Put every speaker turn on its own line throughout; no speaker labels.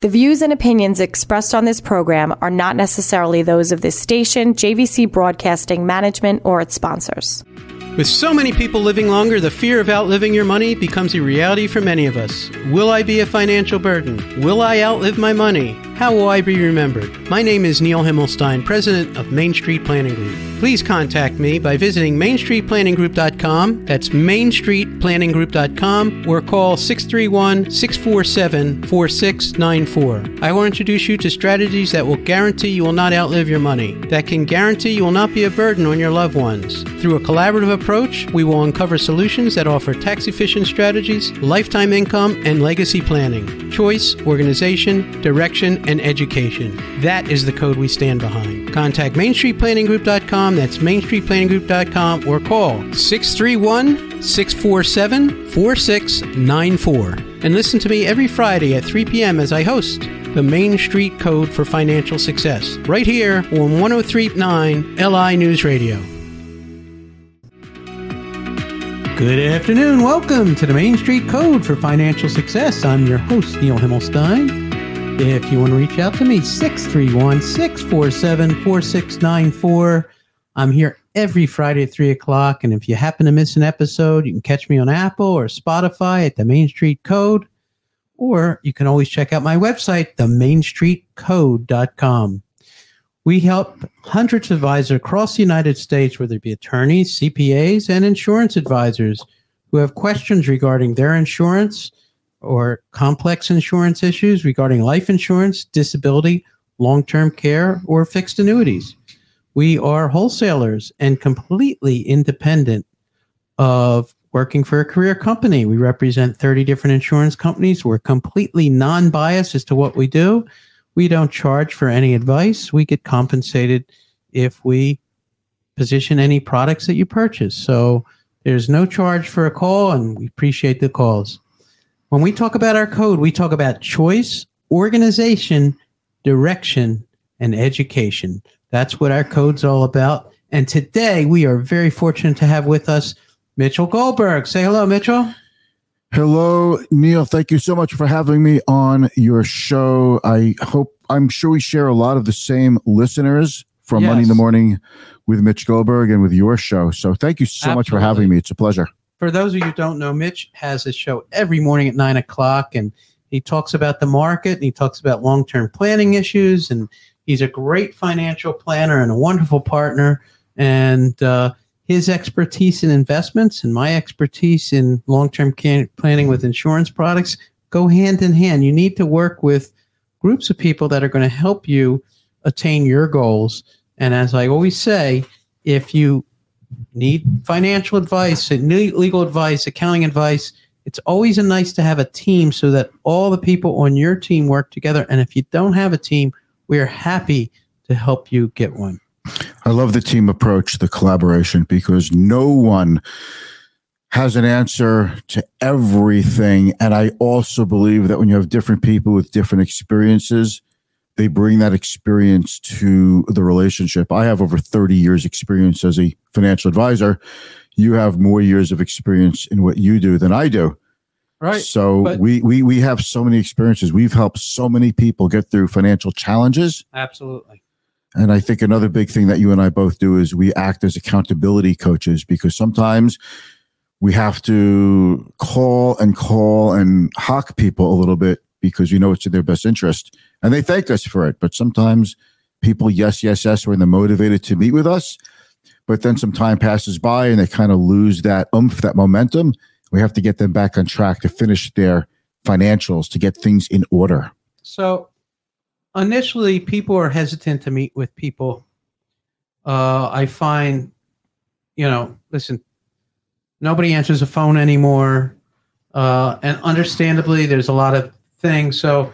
The views and opinions expressed on this program are not necessarily those of this station, JVC Broadcasting Management, or its sponsors.
With so many people living longer, the fear of outliving your money becomes a reality for many of us. Will I be a financial burden? Will I outlive my money? How will I be remembered? My name is Neil Himmelstein, president of Main Street Planning Group. Please contact me by visiting mainstreetplanninggroup.com. That's mainstreetplanninggroup.com or call 631 647 4694. I will introduce you to strategies that will guarantee you will not outlive your money, that can guarantee you will not be a burden on your loved ones. Through a collaborative approach, we will uncover solutions that offer tax efficient strategies, lifetime income, and legacy planning, choice, organization, direction, and education. That is the code we stand behind. Contact MainStreetPlanningGroup.com, that's MainStreetPlanningGroup.com, or call 631 647 4694. And listen to me every Friday at 3 p.m. as I host the Main Street Code for Financial Success, right here on 1039 LI News Radio. Good afternoon. Welcome to the Main Street Code for Financial Success. I'm your host, Neil Himmelstein. If you want to reach out to me, 631 647 4694. I'm here every Friday at 3 o'clock. And if you happen to miss an episode, you can catch me on Apple or Spotify at the Main Street Code. Or you can always check out my website, themainstreetcode.com. We help hundreds of advisors across the United States, whether it be attorneys, CPAs, and insurance advisors who have questions regarding their insurance or complex insurance issues regarding life insurance, disability, long term care, or fixed annuities. We are wholesalers and completely independent of working for a career company. We represent 30 different insurance companies. We're completely non biased as to what we do. We don't charge for any advice. We get compensated if we position any products that you purchase. So there's no charge for a call, and we appreciate the calls. When we talk about our code, we talk about choice, organization, direction, and education. That's what our code's all about. And today we are very fortunate to have with us Mitchell Goldberg. Say hello, Mitchell.
Hello, Neil. Thank you so much for having me on your show. I hope, I'm sure we share a lot of the same listeners from yes. Money in the Morning with Mitch Goldberg and with your show. So thank you so Absolutely. much for having me. It's a pleasure.
For those of you who don't know, Mitch has a show every morning at nine o'clock and he talks about the market and he talks about long term planning issues. And he's a great financial planner and a wonderful partner. And, uh, his expertise in investments and my expertise in long-term can- planning with insurance products go hand in hand. You need to work with groups of people that are going to help you attain your goals. And as I always say, if you need financial advice, legal advice, accounting advice, it's always nice to have a team so that all the people on your team work together. And if you don't have a team, we are happy to help you get one.
I love the team approach, the collaboration, because no one has an answer to everything. And I also believe that when you have different people with different experiences, they bring that experience to the relationship. I have over 30 years experience as a financial advisor. You have more years of experience in what you do than I do.
Right.
So but we, we we have so many experiences. We've helped so many people get through financial challenges.
Absolutely.
And I think another big thing that you and I both do is we act as accountability coaches because sometimes we have to call and call and hawk people a little bit because you know it's in their best interest. And they thank us for it. But sometimes people, yes, yes, yes, when they're motivated to meet with us, but then some time passes by and they kind of lose that oomph, that momentum. We have to get them back on track to finish their financials, to get things in order.
So initially people are hesitant to meet with people. Uh, I find, you know, listen, nobody answers the phone anymore. Uh, and understandably, there's a lot of things. So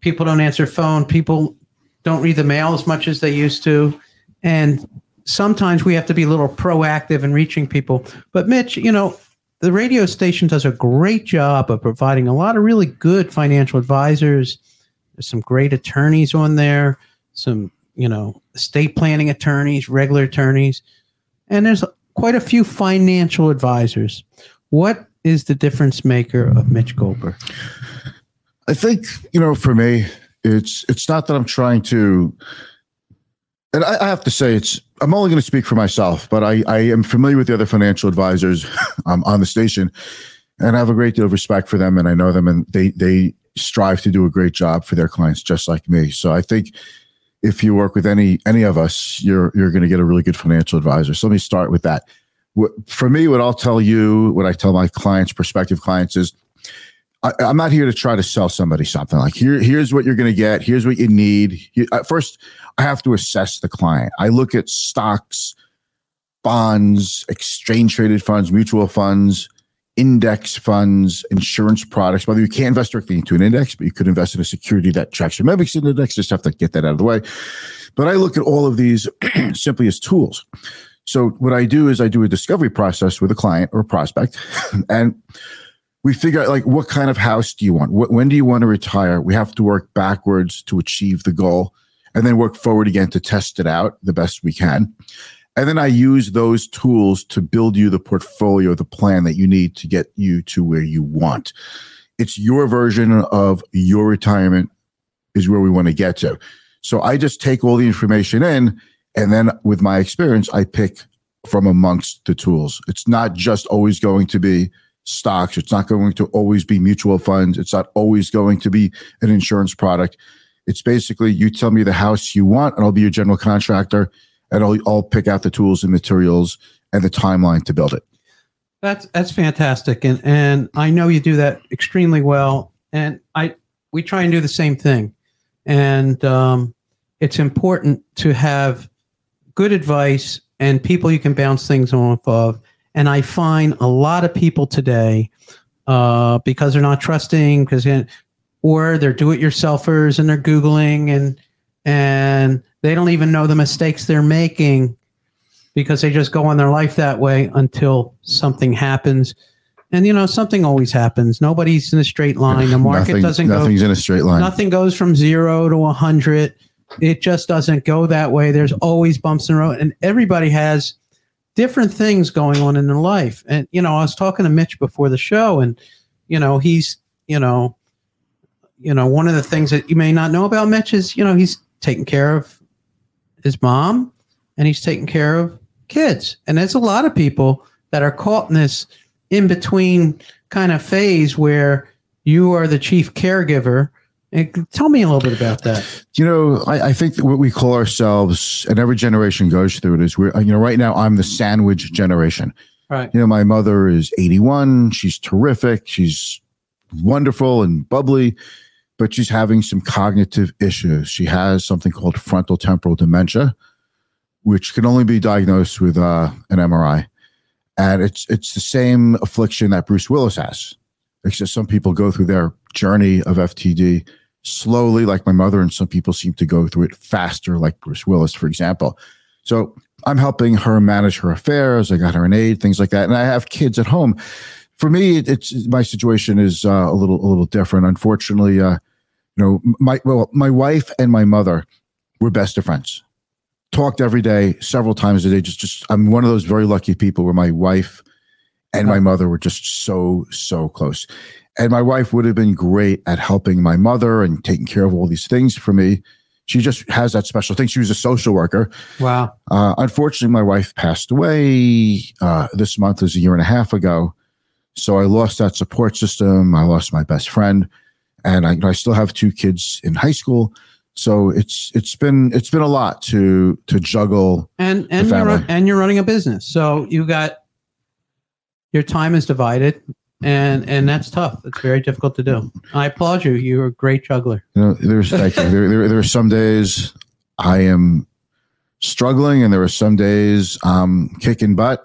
people don't answer phone. People don't read the mail as much as they used to. And sometimes we have to be a little proactive in reaching people. But Mitch, you know, the radio station does a great job of providing a lot of really good financial advisors there's some great attorneys on there, some, you know, estate planning attorneys, regular attorneys, and there's quite a few financial advisors. What is the difference maker of Mitch Goldberg?
I think you know, for me, it's it's not that I'm trying to, and I, I have to say, it's I'm only going to speak for myself, but I I am familiar with the other financial advisors um, on the station, and I have a great deal of respect for them, and I know them, and they they strive to do a great job for their clients, just like me. So I think if you work with any any of us, you're you're going to get a really good financial advisor. So let me start with that. For me, what I'll tell you, what I tell my clients, prospective clients, is I, am not here to try to sell somebody something. Like here, here's what you're going to get. Here's what you need. Uh, first, I have to assess the client. I look at stocks, bonds, exchange traded funds, mutual funds, index funds, insurance products. Whether you can't invest directly into an index, but you could invest in a security that tracks your MEMX index. Just have to get that out of the way. But I look at all of these simply as tools. So what I do is I do a discovery process with a client or a prospect, and we figure out like what kind of house do you want? What, when do you want to retire? We have to work backwards to achieve the goal, and then work forward again to test it out the best we can. And then I use those tools to build you the portfolio, the plan that you need to get you to where you want. It's your version of your retirement is where we want to get to. So I just take all the information in and then with my experience, I pick from amongst the tools. It's not just always going to be stocks. It's not going to always be mutual funds. It's not always going to be an insurance product. It's basically you tell me the house you want and I'll be your general contractor and I'll, I'll pick out the tools and materials and the timeline to build it.
That's that's fantastic, and and I know you do that extremely well. And I we try and do the same thing, and um, it's important to have good advice and people you can bounce things off of. And I find a lot of people today, uh, because they're not trusting, because or they're do-it-yourselfers and they're googling and and they don't even know the mistakes they're making because they just go on their life that way until something happens. And you know, something always happens. Nobody's in a straight line. The market
Nothing,
doesn't
nothing's
go,
in a straight line.
Nothing goes from zero to a hundred. It just doesn't go that way. There's always bumps in the road, and everybody has different things going on in their life. And you know, I was talking to Mitch before the show, and you know, he's you know, you know, one of the things that you may not know about Mitch is you know he's taking care of his mom and he's taking care of kids. And there's a lot of people that are caught in this in between kind of phase where you are the chief caregiver. And tell me a little bit about that.
You know, I, I think what we call ourselves, and every generation goes through it, is we're, you know, right now I'm the sandwich generation.
Right.
You know, my mother is 81. She's terrific. She's wonderful and bubbly but she's having some cognitive issues. She has something called frontal temporal dementia, which can only be diagnosed with uh, an MRI. And it's it's the same affliction that Bruce Willis has. Except some people go through their journey of FTD slowly, like my mother, and some people seem to go through it faster, like Bruce Willis, for example. So I'm helping her manage her affairs. I got her an aid, things like that, and I have kids at home. For me, it's my situation is uh, a little a little different. Unfortunately, uh, you know, my well, my wife and my mother were best of friends. Talked every day, several times a day. Just, just I'm one of those very lucky people where my wife and my mother were just so, so close. And my wife would have been great at helping my mother and taking care of all these things for me. She just has that special thing. She was a social worker.
Wow.
Uh, unfortunately, my wife passed away uh, this month, is a year and a half ago. So I lost that support system. I lost my best friend and I, I still have two kids in high school. So it's it's been it's been a lot to to juggle
and and you're, and you're running a business. So you got your time is divided and and that's tough. It's very difficult to do. I applaud you. You're a great juggler.
You know, there's thank you. There, there, there are some days I am struggling, and there are some days I'm kicking butt.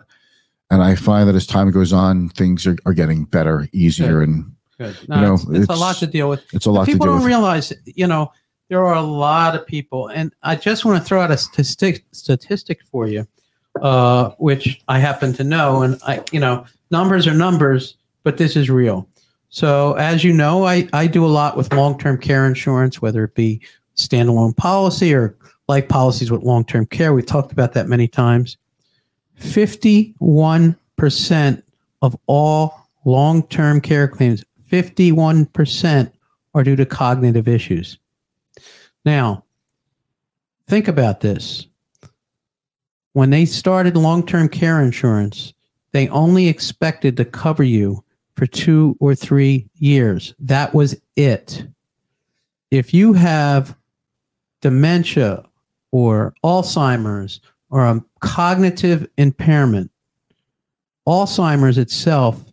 And I find that as time goes on, things are, are getting better, easier, and
Good. No, you know, it's, it's, it's, a lot to deal with.
It's a lot.
People
don't
with. realize, you know, there are a lot of people, and I just want to throw out a statistic statistic for you, uh, which I happen to know, and I, you know, numbers are numbers, but this is real. So, as you know, I I do a lot with long term care insurance, whether it be standalone policy or life policies with long term care. We've talked about that many times. Fifty one percent of all long term care claims 51% are due to cognitive issues. Now, think about this. When they started long term care insurance, they only expected to cover you for two or three years. That was it. If you have dementia or Alzheimer's or a cognitive impairment, Alzheimer's itself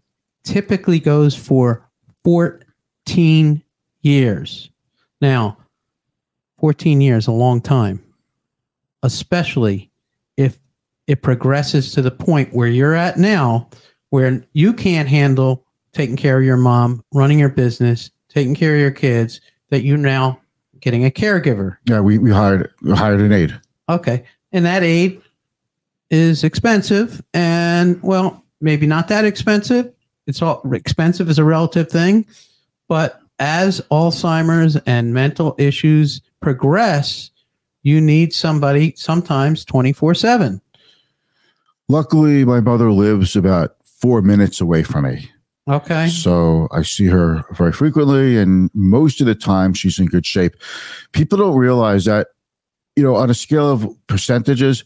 typically goes for 14 years. Now, 14 years, a long time, especially if it progresses to the point where you're at now, where you can't handle taking care of your mom, running your business, taking care of your kids, that you now getting a caregiver.
Yeah, we, we hired we hired an aide.
Okay. And that aide is expensive and well, maybe not that expensive. It's all expensive is a relative thing, but as Alzheimer's and mental issues progress, you need somebody sometimes 24 7.
Luckily, my mother lives about four minutes away from me.
Okay.
So I see her very frequently, and most of the time she's in good shape. People don't realize that, you know, on a scale of percentages,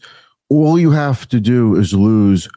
all you have to do is lose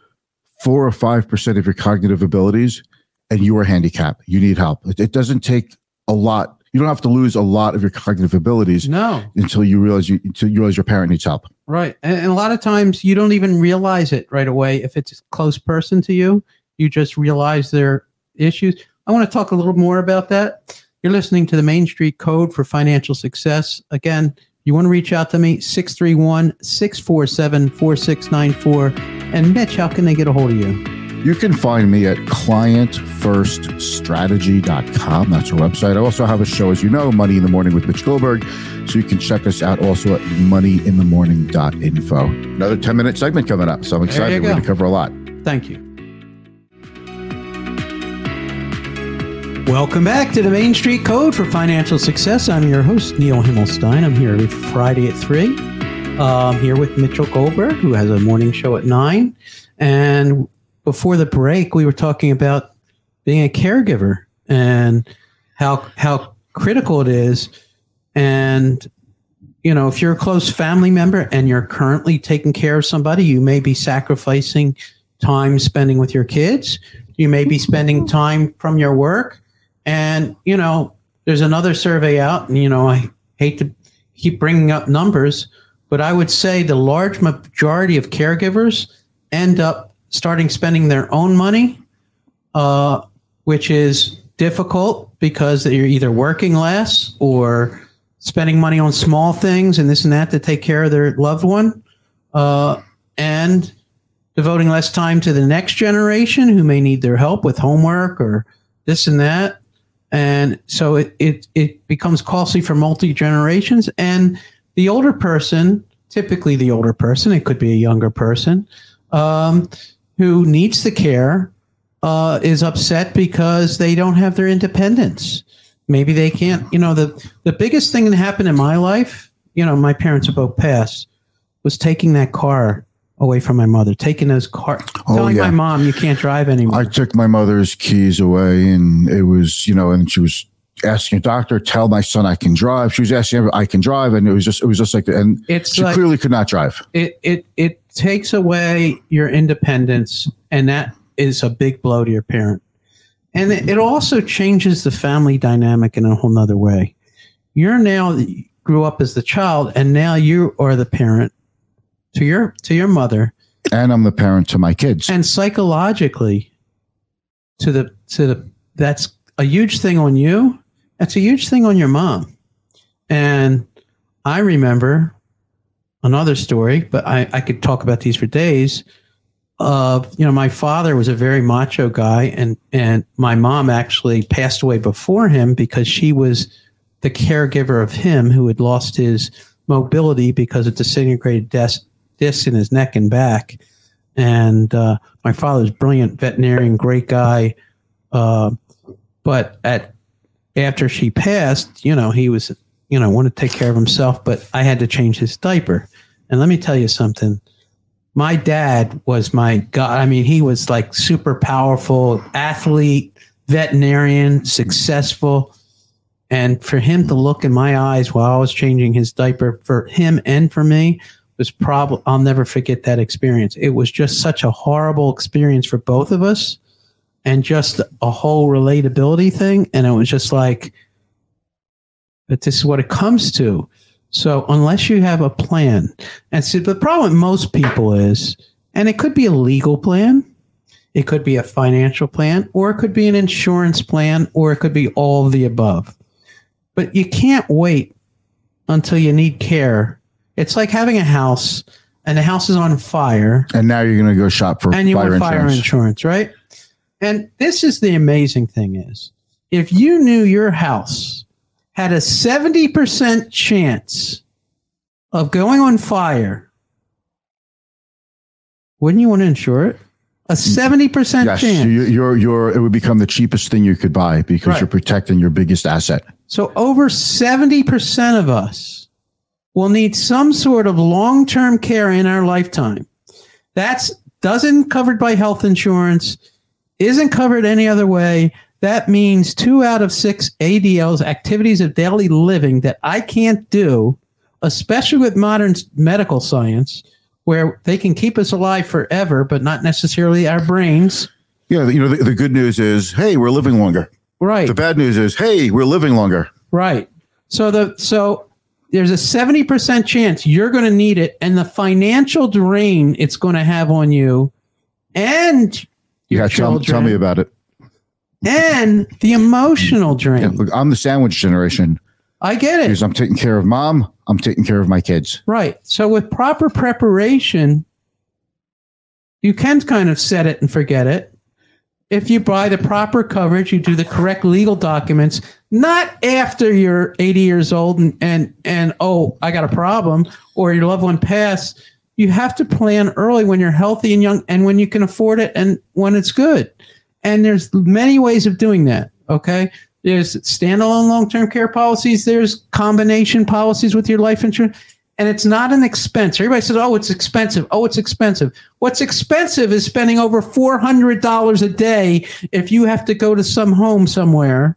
four or five percent of your cognitive abilities, and you are handicapped. You need help. It, it doesn't take a lot. You don't have to lose a lot of your cognitive abilities
No.
until you realize you until you realize your parent needs help.
Right. And, and a lot of times you don't even realize it right away if it's a close person to you. You just realize their issues. I want to talk a little more about that. You're listening to the Main Street Code for Financial Success. Again, you want to reach out to me, 631 647 4694. And Mitch, how can they get a hold of you?
You can find me at clientfirststrategy.com. That's our website. I also have a show, as you know, Money in the Morning with Mitch Goldberg. So you can check us out also at moneyinthemorning.info. Another 10 minute segment coming up. So I'm excited. We're going to cover a lot.
Thank you. Welcome back to the Main Street Code for Financial Success. I'm your host, Neil Himmelstein. I'm here every Friday at 3. Uh, I'm here with Mitchell Goldberg, who has a morning show at 9. And before the break, we were talking about being a caregiver and how, how critical it is. And, you know, if you're a close family member and you're currently taking care of somebody, you may be sacrificing time spending with your kids. You may be spending time from your work. And, you know, there's another survey out, and, you know, I hate to keep bringing up numbers, but I would say the large majority of caregivers end up starting spending their own money, uh, which is difficult because you're either working less or spending money on small things and this and that to take care of their loved one. Uh, and devoting less time to the next generation who may need their help with homework or this and that. And so it, it, it becomes costly for multi generations. And the older person, typically the older person, it could be a younger person, um, who needs the care, uh, is upset because they don't have their independence. Maybe they can't, you know, the, the biggest thing that happened in my life, you know, my parents are both passed, was taking that car away from my mother, taking those car,
Oh,
telling
yeah.
my mom you can't drive anymore.
I took my mother's keys away, and it was, you know, and she was asking a doctor, tell my son I can drive. She was asking I can drive, and it was just, it was just like, and
it's
she
like
clearly could not drive.
it, it it takes away your independence, and that is a big blow to your parent. And it, it also changes the family dynamic in a whole nother way. You're now grew up as the child, and now you are the parent to your to your mother,
And I'm the parent to my kids.
and psychologically to the to the that's a huge thing on you. That's a huge thing on your mom. And i remember another story but i, I could talk about these for days of you know my father was a very macho guy and and my mom actually passed away before him because she was the caregiver of him who had lost his mobility because of disintegrated disc, disc in his neck and back and uh, my father's brilliant veterinarian, great guy. Uh, but at after she passed, you know, he was, you know, wanted to take care of himself, but I had to change his diaper. And let me tell you something. My dad was my god. I mean, he was like super powerful athlete, veterinarian, successful. And for him to look in my eyes while I was changing his diaper for him and for me was probably, I'll never forget that experience. It was just such a horrible experience for both of us and just a whole relatability thing. And it was just like, but this is what it comes to. So unless you have a plan, and so the problem with most people is, and it could be a legal plan, it could be a financial plan, or it could be an insurance plan, or it could be all the above. But you can't wait until you need care. It's like having a house and the house is on fire
And now you're going to go shop for
and you
fire
want fire
insurance.
insurance, right? And this is the amazing thing is if you knew your house had a 70% chance of going on fire, wouldn't you want to insure it? A mm. 70%
Yes,
chance.
you, you're, you're, it would become the cheapest thing you could buy because
Right.
you're protecting your biggest asset.
So over 70% of us will need some sort of long-term care in our lifetime. That's doesn't covered by health insurance, isn't covered any other way. That means two out of six ADLs, activities of daily living that I can't do, especially with modern medical science, where they can keep us alive forever, but not necessarily our brains.
Yeah, you know, the, the good news is, hey, we're living longer.
Right.
The bad news is, hey, we're living longer.
Right. So the so there's a 70% chance you're going to need it and the financial drain it's going to have on you and your
Yeah, tell, tell me about it.
and the emotional drain.
Yeah, look, I'm the sandwich generation
I get it.
because I'm taking care of mom. I'm taking care of my kids.
Right. So with proper preparation, you can kind of set it and forget it. If you buy the proper coverage, you do the correct legal documents, not after you're 80 years old and and, and oh, I got a problem or your loved one passed. You have to plan early when you're healthy and young and when you can afford it and when it's good. And there's many ways of doing that. Okay. There's standalone long-term care policies. There's combination policies with your life insurance, and it's not an expense. Everybody says, "Oh, it's expensive. Oh, it's expensive." What's expensive is spending over four hundred dollars a day if you have to go to some home somewhere.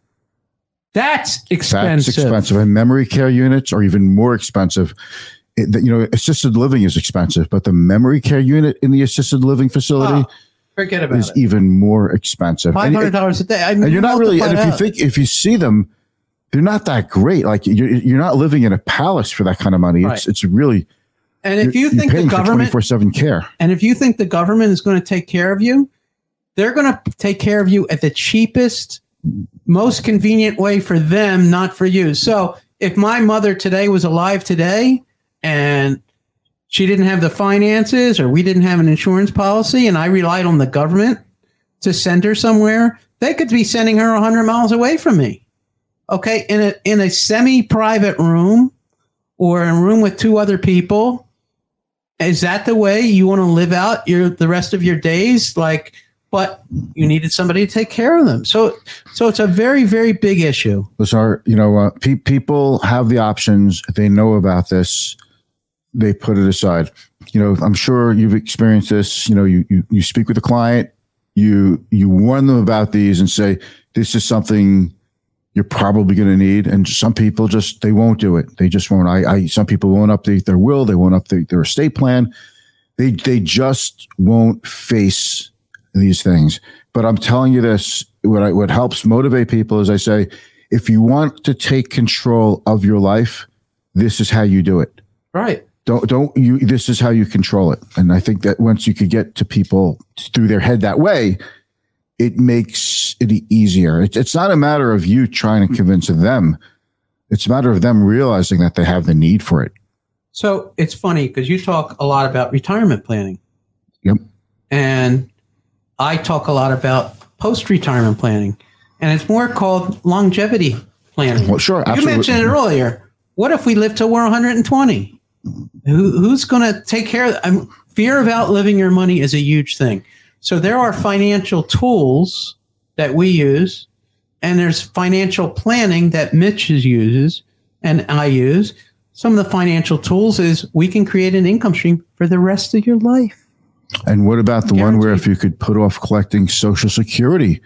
That's expensive.
That's expensive. And memory care units are even more expensive. It, you know, assisted living is expensive, but the memory care unit in the assisted living facility
Oh, forget about
is
it.
even more expensive.
Five hundred dollars a day. I
and you're not really, and if you think, if you see them, they're not that great. Like you're, you're not living in a palace for that kind of money. It's,
Right.
it's really,
and if you think the
for
government
24 seven care.
And if you think the government is going to take care of you, they're going to take care of you at the cheapest, most convenient way for them, not for you. So if my mother today was alive today and she didn't have the finances or we didn't have an insurance policy and I relied on the government to send her somewhere, they could be sending her 100 miles away from me. Okay, in a in a semi-private room or in a room with two other people is that the way you want to live out your the rest of your days like but you needed somebody to take care of them so so it's a very very big issue
Those are, you know, uh, pe- people have the options. They know about this. They put it aside. You know, I'm sure you've experienced this. You know, you, you, you speak with a client, you, you warn them about these and say, this is something you're probably going to need. And some people just, they won't do it. They just won't. I, I, some people won't update their will. They won't update their estate plan. They, they just won't face these things. But I'm telling you this, what I, what helps motivate people is I say, if you want to take control of your life, this is how you do it.
right
Don't don't you this is how you control it. And I think that once you could get to people through their head that way, it makes it easier. It's it's not a matter of you trying to convince them. It's a matter of them realizing that they have the need for it.
so it's funny because you talk a lot about retirement planning
Yep.
and i talk a lot about post-retirement planning and it's more called longevity planning.
Well, sure,
you
absolutely.
mentioned it earlier. What if we live till we're 120 Who, who's going to take care of um, fear of outliving your money is a huge thing. So there are financial tools that we use and there's financial planning that mitch uses and i use. Some of the financial tools is we can create an income stream for the rest of your life
And what about the one where if you could put off collecting social security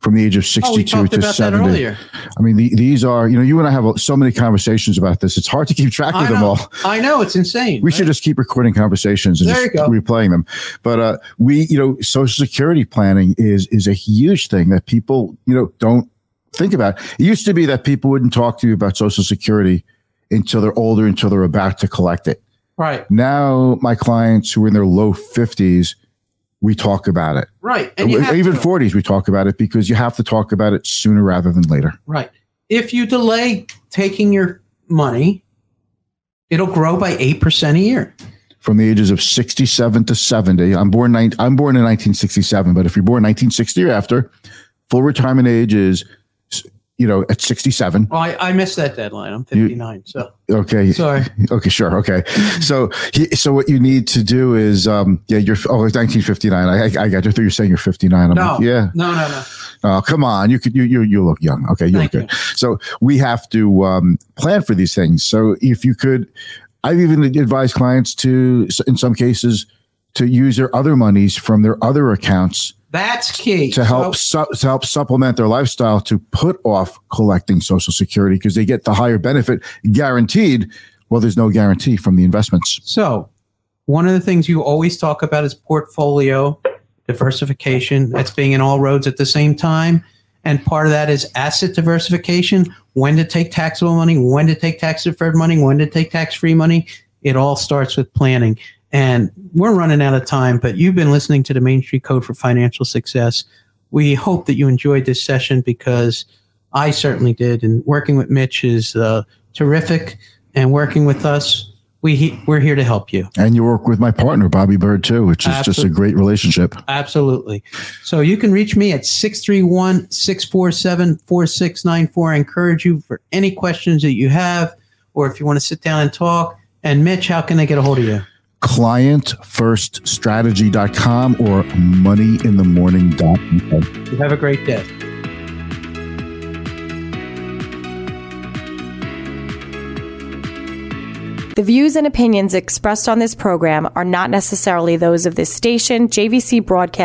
from the age of
Oh,
62
we
to
about that
70.
earlier.
I mean, the, these are, you know, you and I have so many conversations about this. It's hard to keep track of them all.
I know it's insane.
We
right?
should just keep recording conversations and
There
just replaying them. But uh, we, you know, social security planning is is a huge thing that people, you know, don't think about. It used to be that people wouldn't talk to you about social security until they're older, until they're about to collect it.
Right,
Now, my clients who are in their low fifties, we talk about it.
right, and
Even
to.
forties, we talk about it because you have to talk about it sooner rather than later.
right. If you delay taking your money, it'll grow by eight percent a year.
From the ages of sixty-seven to seventy, I'm born. nine- I'm born in 1967, but if you're born 1960 or after, full retirement age is, you know, at 67.
Well, I, I missed that deadline. I'm 59, so
Okay.
sorry.
Okay, sure. Okay. So, he, so what you need to do is, um, yeah, you're, oh, it's 1959. I, I, I got you. You were saying you're 59. I'm
No,
like, yeah.
no, no, no.
Oh, come on. You could, you, you, you look young. Okay. You
Thank
look good. So we have to, um, plan for these things. So if you could, I've even advised clients to, in some cases, to use their other monies from their other accounts
That's key.
to help
So-
su- to help supplement their lifestyle to put off collecting social security because they get the higher benefit guaranteed well there's no guarantee from the investments
So, one of the things you always talk about is portfolio diversification. That's being in all roads at the same time. And part of that is asset diversification when to take taxable money, when to take tax deferred money, when to take tax free money. It all starts with planning. And we're running out of time, but you've been listening to the Main Street Code for Financial Success. We hope that you enjoyed this session because I certainly did. And working with Mitch is uh, terrific. And working with us, we he, we're here to help you.
and you work with my partner bobby bird too which is just a great relationship
Absolutely. So you can reach me at 631 647 4694. I encourage you for any questions that you have, or if you want to sit down and talk. And Mitch, how can they get a hold of you?
clientfirststrategy.com or moneyinthemorning.com
You have a great day.
The views and opinions expressed on this program are not necessarily those of this station, JVC Broadcast.